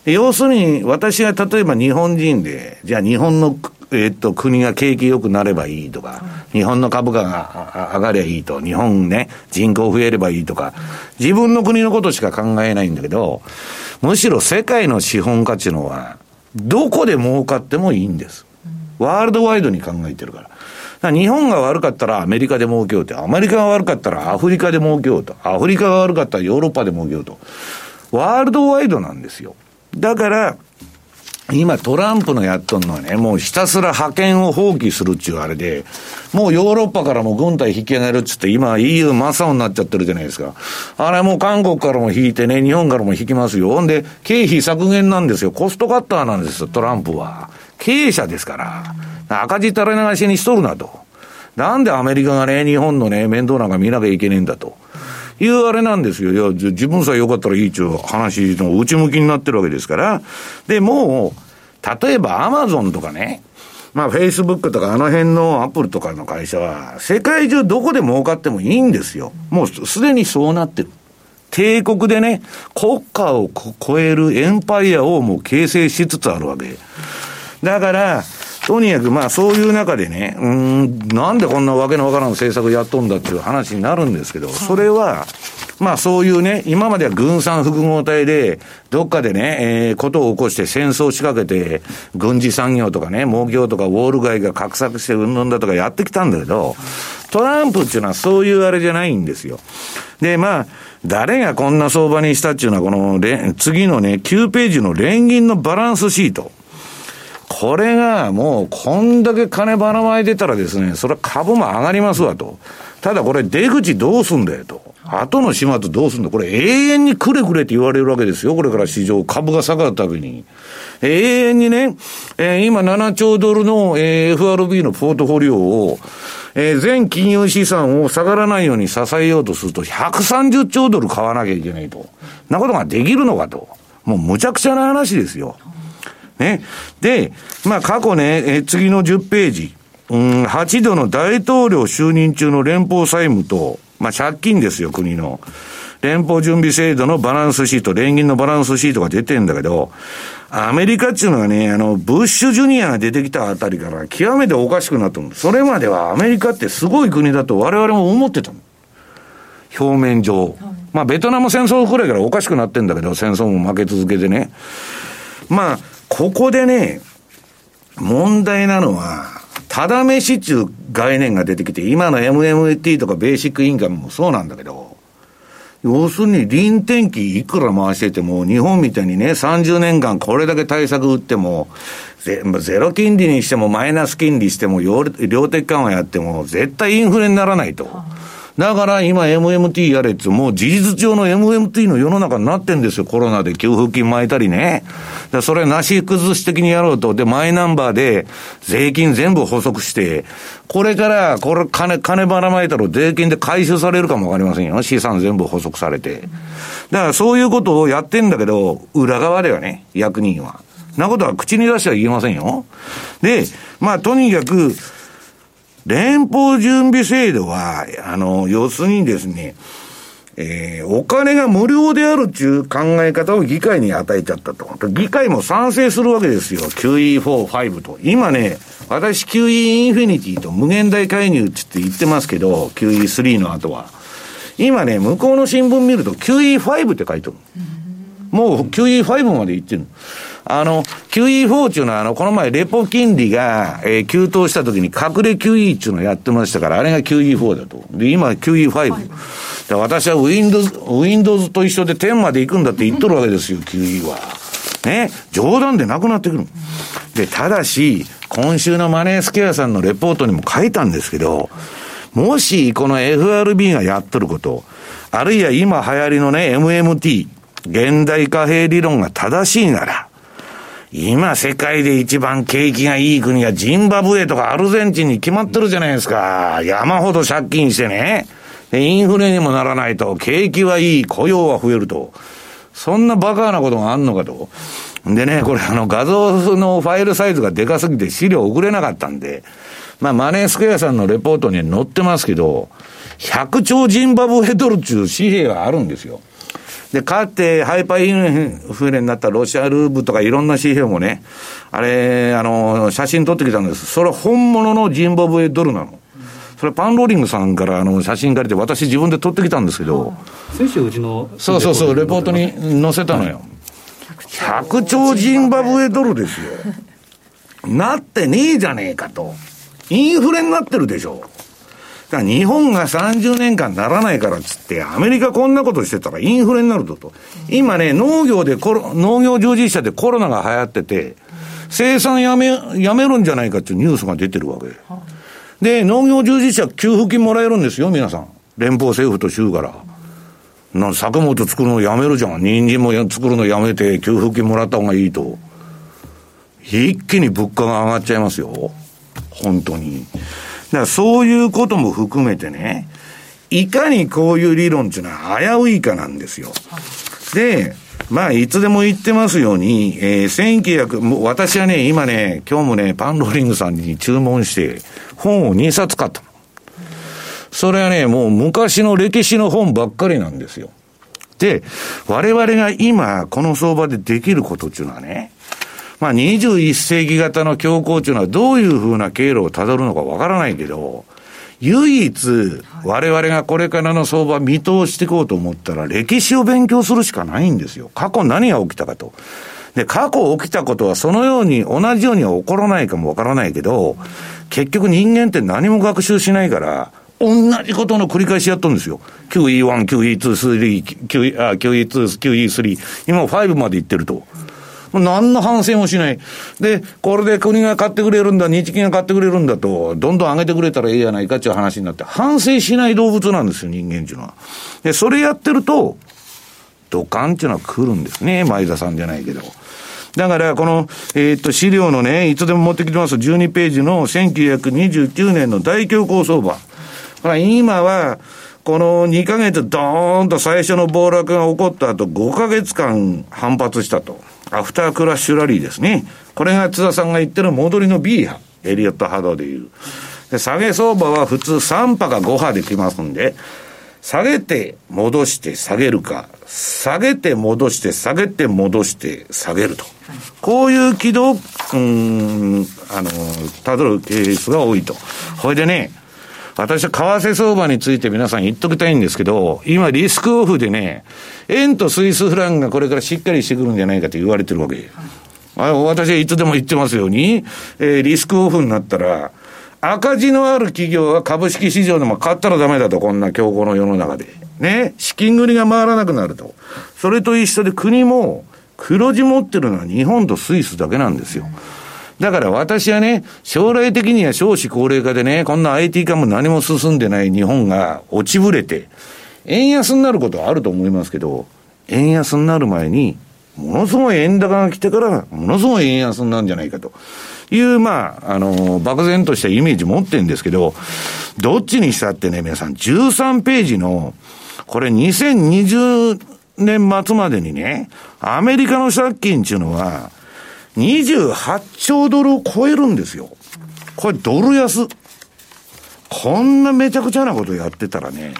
Speaker 2: 要するに、私が例えば日本人で、じゃあ日本の、えっと、国が景気良くなればいいとか、日本の株価が上がりゃいいと、日本ね、人口増えればいいとか、自分の国のことしか考えないんだけど、むしろ世界の資本価値のは、どこで儲かってもいいんです。ワールドワイドに考えてるから。日本が悪かったらアメリカで儲けようと。アメリカが悪かったらアフリカで儲けようと。アフリカが悪かったらヨーロッパで儲けようと。ワールドワイドなんですよ。だから、今トランプのやっとんのはね、もうひたすら覇権を放棄するっちゅうあれで、もうヨーロッパからも軍隊引き上げるっつって、今 EU 真っ青になっちゃってるじゃないですか。あれもう韓国からも引いてね、日本からも引きますよ。ほんで、経費削減なんですよ。コストカッターなんですよ、トランプは。経営者ですから。赤字垂れ流しにしとるなと。なんでアメリカがね、日本のね、面倒なんか見なきゃいけねえんだと。いうあれなんですよ。いや、自分さえ良かったらいいっちゅう話の内向きになってるわけですから。で、もう、例えばアマゾンとかね、まあ、フェイスブックとかあの辺のアップルとかの会社は、世界中どこで儲かってもいいんですよ。もうすでにそうなってる。帝国でね、国家を超えるエンパイアをもう形成しつつあるわけ。だから、とにかくまあそういう中でね、うん、なんでこんなわけのわからん政策やっとんだっていう話になるんですけど、それは、まあそういうね、今までは軍産複合体で、どっかでね、えー、ことを起こして戦争を仕掛けて、軍事産業とかね、農業とかウォール街が画策してうんぬんだとかやってきたんだけど、トランプっていうのはそういうあれじゃないんですよ。で、まあ、誰がこんな相場にしたっていうのは、この、次のね、9ページの連銀のバランスシート。これがもう、こんだけ金ばらまいてたらですね、それは株も上がりますわと。ただこれ出口どうすんだよと。後の始末どうすんだこれ永遠にくれくれって言われるわけですよ。これから市場、株が下がるたびに。永遠にね、えー、今7兆ドルの、えー、FRB のポートフォリオを、えー、全金融資産を下がらないように支えようとすると、130兆ドル買わなきゃいけないと。なことができるのかと。もうむちゃくちゃな話ですよ。ね。で、まあ過去ね、えー、次の10ページ。うん、8度の大統領就任中の連邦債務と、まあ借金ですよ、国の。連邦準備制度のバランスシート、連銀のバランスシートが出てんだけど、アメリカっていうのはね、あの、ブッシュジュニアが出てきたあたりから極めておかしくなったの。それまではアメリカってすごい国だと我々も思ってたの。表面上。まあ、ベトナム戦争くらいからおかしくなってんだけど、戦争も負け続けてね。まあ、ここでね、問題なのは、ただ飯っていう概念が出てきて、今の MMT とかベーシックインカムもそうなんだけど、要するに臨転機いくら回してても、日本みたいにね、30年間これだけ対策打っても、ゼゼロ金利にしてもマイナス金利しても、量的緩和やっても、絶対インフレにならないと。だから今 MMT やれって、もう事実上の MMT の世の中になってんですよ。コロナで給付金巻いたりね。だそれなし崩し的にやろうと。で、マイナンバーで税金全部補足して、これから、これ金、金ばらまいたら税金で回収されるかもわかりませんよ。資産全部補足されて。だからそういうことをやってんだけど、裏側ではね、役人は。なことは口に出しては言えませんよ。で、まあとにかく、連邦準備制度は、あの、要するにですね、えー、お金が無料であるっていう考え方を議会に与えちゃったと。議会も賛成するわけですよ。QE4、5と。今ね、私 QE インフィニティと無限大介入って言ってますけど、QE3 の後は。今ね、向こうの新聞見ると QE5 って書いてる。もう QE5 まで行ってる。あの、QE4 っていうのは、あの、この前、レポ金利が、えー、急騰した時に隠れ QE っていうのをやってましたから、あれが QE4 だと。で、今 QE5。で私は Windows、Windows と一緒で10まで行くんだって言っとるわけですよ、QE は。ね？冗談でなくなってくる。で、ただし、今週のマネースケアさんのレポートにも書いたんですけど、もし、この FRB がやっとること、あるいは今流行りのね、MMT、現代貨幣理論が正しいなら、今世界で一番景気がいい国はジンバブエとかアルゼンチンに決まってるじゃないですか。山ほど借金してね。インフレにもならないと、景気はいい、雇用は増えると。そんなバカなことがあんのかと。でね、これあの画像のファイルサイズがでかすぎて資料送れなかったんで、まあマネースクエアさんのレポートに載ってますけど、100兆ジンバブエドルっていう紙幣があるんですよ。で、かってハイパーインフレになったロシアルーブとかいろんな紙幣もね、あれ、あの、写真撮ってきたんです。それ本物のジンバブエドルなの。それパンローリングさんからあの写真借りて私自分で撮ってきたんですけど。
Speaker 3: 先週うちの。
Speaker 2: そうそうそう、レポートに載せたのよ。100兆ジンバブエドルですよ。なってねえじゃねえかと。インフレになってるでしょ。日本が30年間ならないからっつって、アメリカこんなことしてたらインフレになるぞと。今ね、農業でコロ、農業従事者でコロナが流行ってて、生産やめ、やめるんじゃないかっていうニュースが出てるわけ。で、農業従事者給付金もらえるんですよ、皆さん。連邦政府と州から。な作物作るのやめるじゃん。人参も作るのやめて、給付金もらった方がいいと。一気に物価が上がっちゃいますよ。本当に。だからそういうことも含めてね、いかにこういう理論っていうのは危ういかなんですよ。で、まあ、いつでも言ってますように、えー、1900、もう私はね、今ね、今日もね、パンローリングさんに注文して、本を2冊買ったの。それはね、もう昔の歴史の本ばっかりなんですよ。で、我々が今、この相場でできることっていうのはね、まあ、21世紀型の強行っていうのはどういうふうな経路をたどるのかわからないけど、唯一、我々がこれからの相場見通していこうと思ったら、歴史を勉強するしかないんですよ。過去何が起きたかと。で、過去起きたことはそのように、同じようには起こらないかもわからないけど、結局人間って何も学習しないから、同じことの繰り返しやっとるんですよ。QE1、QE2、3、QE、あ、QE2、QE3、今5まで行ってると。何の反省もしない。で、これで国が買ってくれるんだ、日銀が買ってくれるんだと、どんどん上げてくれたらええやないかっていう話になって、反省しない動物なんですよ、人間っていうのは。で、それやってると、ドカンっていうのは来るんですね、前田さんじゃないけど。だから、この、えー、っと、資料のね、いつでも持ってきてます、12ページの1929年の大恐慌相場。今は、この2ヶ月ドーンと最初の暴落が起こった後、5ヶ月間反発したと。アフタークラッシュラリーですね。これが津田さんが言ってる戻りの B 波。エリオット波動でいう。で、下げ相場は普通3波か5波できますんで、下げて戻して下げるか、下げて戻して下げて戻して下げると。こういう軌道、うん、あの、たどるケースが多いと。これでね、私は為替相場について皆さん言っときたいんですけど、今リスクオフでね、円とスイスフランがこれからしっかりしてくるんじゃないかと言われてるわけ。あ私はいつでも言ってますように、えー、リスクオフになったら、赤字のある企業は株式市場でも買ったらダメだと、こんな競合の世の中で。ね。資金繰りが回らなくなると。それと一緒で国も黒字持ってるのは日本とスイスだけなんですよ。だから私はね、将来的には少子高齢化でね、こんな IT 化も何も進んでない日本が落ちぶれて、円安になることはあると思いますけど、円安になる前に、ものすごい円高が来てから、ものすごい円安になるんじゃないかと。いう、まあ、あの、漠然としたイメージ持ってるんですけど、どっちにしたってね、皆さん、13ページの、これ2020年末までにね、アメリカの借金っていうのは、28兆ドルを超えるんですよ。これドル安。こんなめちゃくちゃなことやってたらね、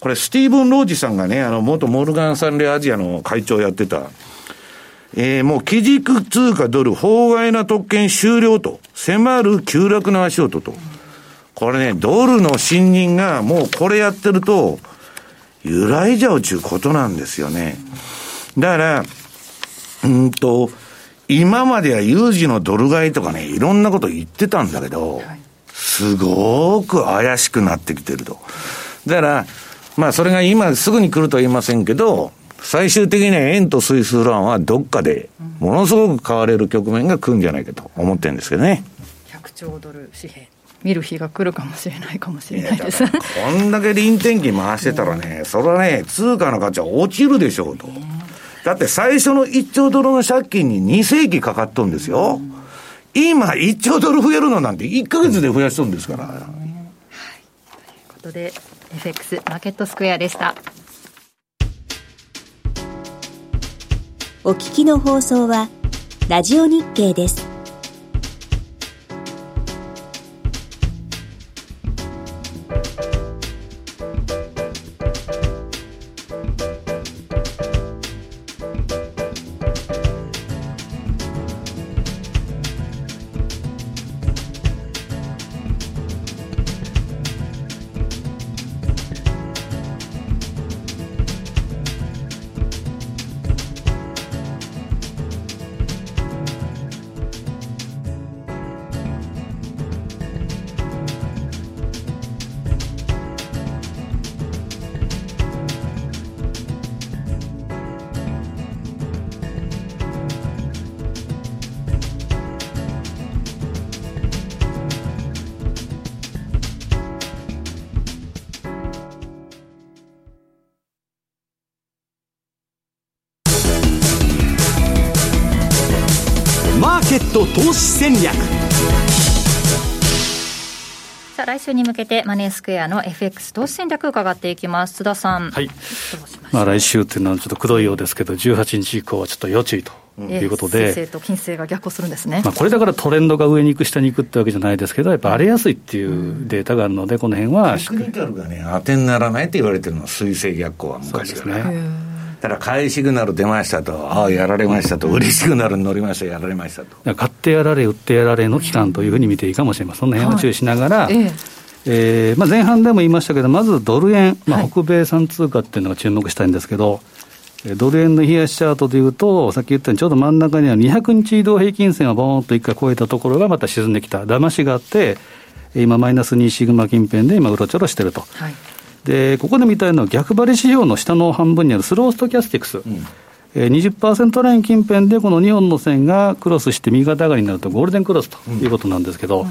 Speaker 2: これスティーブン・ロージさんがね、あの、元モルガン・サンレーアジアの会長やってた、えー、もう基軸通貨ドル法外な特権終了と、迫る急落の足音と。これね、ドルの信任がもうこれやってると、揺らいじゃうちゅうことなんですよね。だから、うんと、今までは有事のドル買いとかね、いろんなこと言ってたんだけど、すごく怪しくなってきてると。だから、まあそれが今すぐに来るとは言いませんけど、最終的には円とスイスフランはどっかでものすごく買われる局面が来るんじゃないかと思ってるんですけどね。
Speaker 4: 100兆ドル紙幣。見る日が来るかもしれないかもしれないです。こ
Speaker 2: んだけ臨転機回してたらね、それはね、通貨の価値は落ちるでしょうと。だって最初の1兆ドルの借金に2世紀かかっとるんですよ。今、1兆ドル増えるのなんて1か月で増やしとるんですから。はい。という
Speaker 4: ことで、FX マーケットスクエアでした。
Speaker 5: お聞きの放送は、ラジオ日経です。
Speaker 1: 戦略。
Speaker 4: さあ来週に向けてマネースクエアの FX 投資戦略伺っていきます。津田さん。
Speaker 3: はい。まあ来週っていうのはちょっとくどいようですけど18日以降はちょっと要注意ということで、
Speaker 4: えー、と金星が逆行するんですね、
Speaker 3: まあ、これだからトレンドが上に行く、下に行くってわけじゃないですけど、やっぱ荒れやすいっていうデータがあるので、この辺は
Speaker 2: テクニカルがね、当てにならないって言われてるのは、水星逆行は昔から、ね。ただ買いシグナル出ましたと、ああ、やられましたと、売りシグナルに乗りました、やられましたと。
Speaker 3: 買ってやられ、売ってやられの期間というふうに見ていいかもしれません、その辺を注意しながら、はい、えーまあ、前半でも言いましたけど、まずドル円、まあ、北米産通貨っていうのが注目したいんですけど、はい、ドル円の冷やしチャートでいうと、さっき言ったように、ちょうど真ん中には200日移動平均線をボーンと一回超えたところがまた沈んできた、騙しがあって、今、マイナス2シグマ近辺で今、うろちょろしてると。はい、で、ここで見たいのは、逆張り市場の下の半分にあるスローストキャスティクス。うん。えー、20%ライン近辺でこの2本の線がクロスして右肩上がりになるとゴールデンクロスということなんですけど、うん、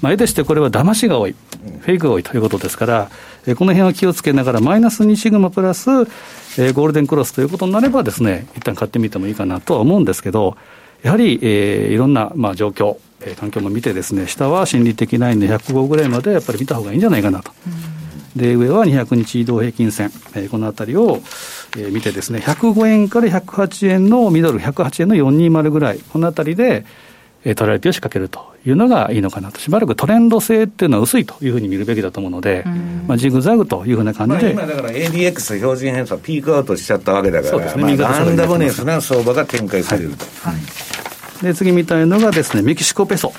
Speaker 3: まあ、絵としてこれは騙しが多い、フェイクが多いということですから、えー、この辺は気をつけながら、マイナス2シグマプラス、えー、ゴールデンクロスということになればですね、一旦買ってみてもいいかなとは思うんですけど、やはり、えー、いろんな、まあ、状況、えー、環境も見てですね、下は心理的ラインの105ぐらいまでやっぱり見た方がいいんじゃないかなと。で、上は200日移動平均線、えー、このあたりを、えー、見てですね、105円から108円のミドル、108円の420ぐらい、このあたりで、えー、トラリピを仕掛けるというのがいいのかなと、しばらくトレンド性っていうのは薄いというふうに見るべきだと思うので、まあ、ジグザグというふうな感じで、
Speaker 2: まあ、今だから ADX 標準偏差、ピークアウトしちゃったわけだから、そうですね、まあ、ランダムネスな相場が展開されると。はい、はい、
Speaker 3: で次みたいのがですね、メキシコペソ。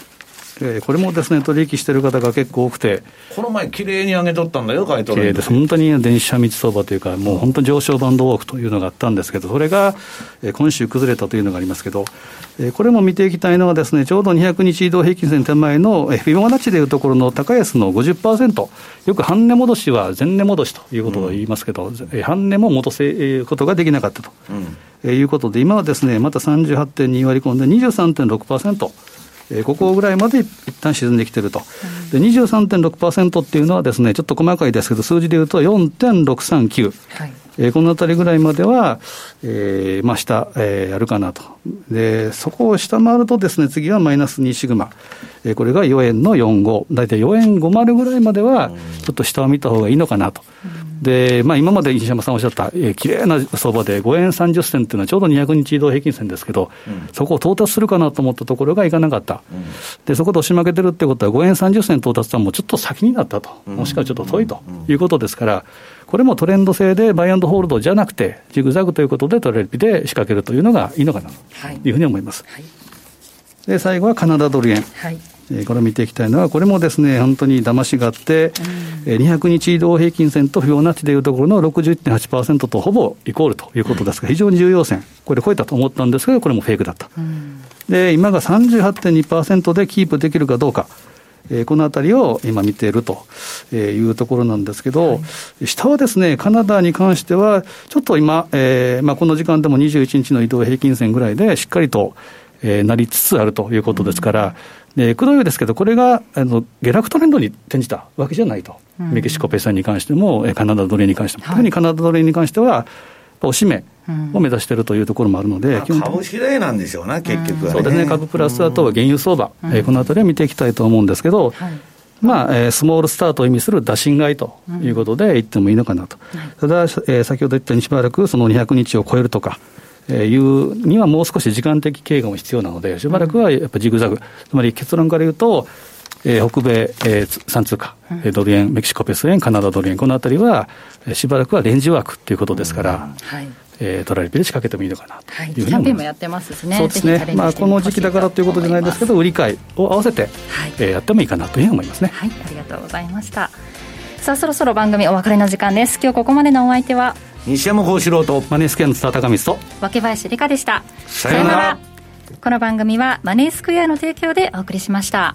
Speaker 3: えー、これもですね、取引してる方が結構多くて。
Speaker 2: この前、綺麗に上げとったんだよ、買い取
Speaker 3: れ。です。本当に電子道相場というか、もう本当に上昇バンドウォークというのがあったんですけど、それが、えー、今週崩れたというのがありますけど、えー、これも見ていきたいのはですね、ちょうど200日移動平均線手前の、えー、フィボナッチでいうところの高安の50%、よく半値戻しは前値戻しということを言いますけど、うん、えー、半値も戻すことができなかったと、うんえー、いうことで、今はですね、また38.2割り込んで23.6%。えー、ここぐらいまで一旦沈んできてると。で、23.6%っていうのはですね、ちょっと細かいですけど、数字で言うと4.639。はいえー、このあたりぐらいまでは、えー、まあ下、えー、やるかなと。で、そこを下回るとですね、次はマイナス2シグマ。えー、これが4円の45。大体4円50ぐらいまでは、ちょっと下を見た方がいいのかなと。うんで、まあ、今まで西山さんおっしゃった、えー、綺麗な相場で5円30銭っていうのはちょうど200日移動平均線ですけど、うん、そこを到達するかなと思ったところがいかなかった、うん、でそこで押し負けてるってことは、5円30銭到達はもうちょっと先になったと、もしくはちょっと遠いということですから、これもトレンド性でバイアンドホールドじゃなくて、ジグザグということでトレレピで仕掛けるというのがいいのかなとい。うふうに思います。はい、で最後はカナダドル円。はい。えこれを見ていきたいのは、これもですね、本当に騙しがあって、うん、200日移動平均線とフィボナッチでいうところの61.8%とほぼイコールということですが、非常に重要線、これ超えたと思ったんですけど、これもフェイクだった。うん、で、今が38.2%でキープできるかどうか。えー、このあたりを今見ているというところなんですけど、はい、下はですね、カナダに関しては、ちょっと今、えーまあ、この時間でも21日の移動平均線ぐらいで、しっかりと、えー、なりつつあるということですから、で、くどいですけど、これがあの下落トレンドに転じたわけじゃないと、うん、メキシコペソに関しても、カナダドル円に関しても、特にカナダドル円に関しては、おしめを目指しているというところもあるので、
Speaker 2: うん、株次第なんでしょうな、結局は、ね、
Speaker 3: そうですね、株プラス、あとは原油相場、うん、えー、このあたりは見ていきたいと思うんですけど、はい、まあ、えー、スモールスタートを意味する打診買いということで言ってもいいのかなと。ただ、えー、先ほど言ったようにしばらくその200日を超えるとか、えいうにはもう少し時間的経過も必要なので、しばらくはやっぱジグザグ、つまり結論から言うと、えー、北米、えー、産通貨、うん、ドル円、メキシコペソ円、カナダドル円、このあたりは、しばらくはレンジワークということですから、うんはい。えー、トラリピで仕掛けてもいいのかなとい。うふうにはい、キャンペーンもやってますしね、そうですね、まあ、この時期だからということじゃないですけど、売り買いを合わせて、はい。えー、やってもいいかなというふうに思いますね。
Speaker 4: はい、ありがとうございました。さあそろそろ番組お別れの時間です。今日ここまでのお相手は
Speaker 2: 西山幸四郎と
Speaker 3: マネースクエアの津田高光と
Speaker 4: 若林理香でした。
Speaker 2: さようなら。
Speaker 4: この番組はマネースクエアの提供でお送りしました。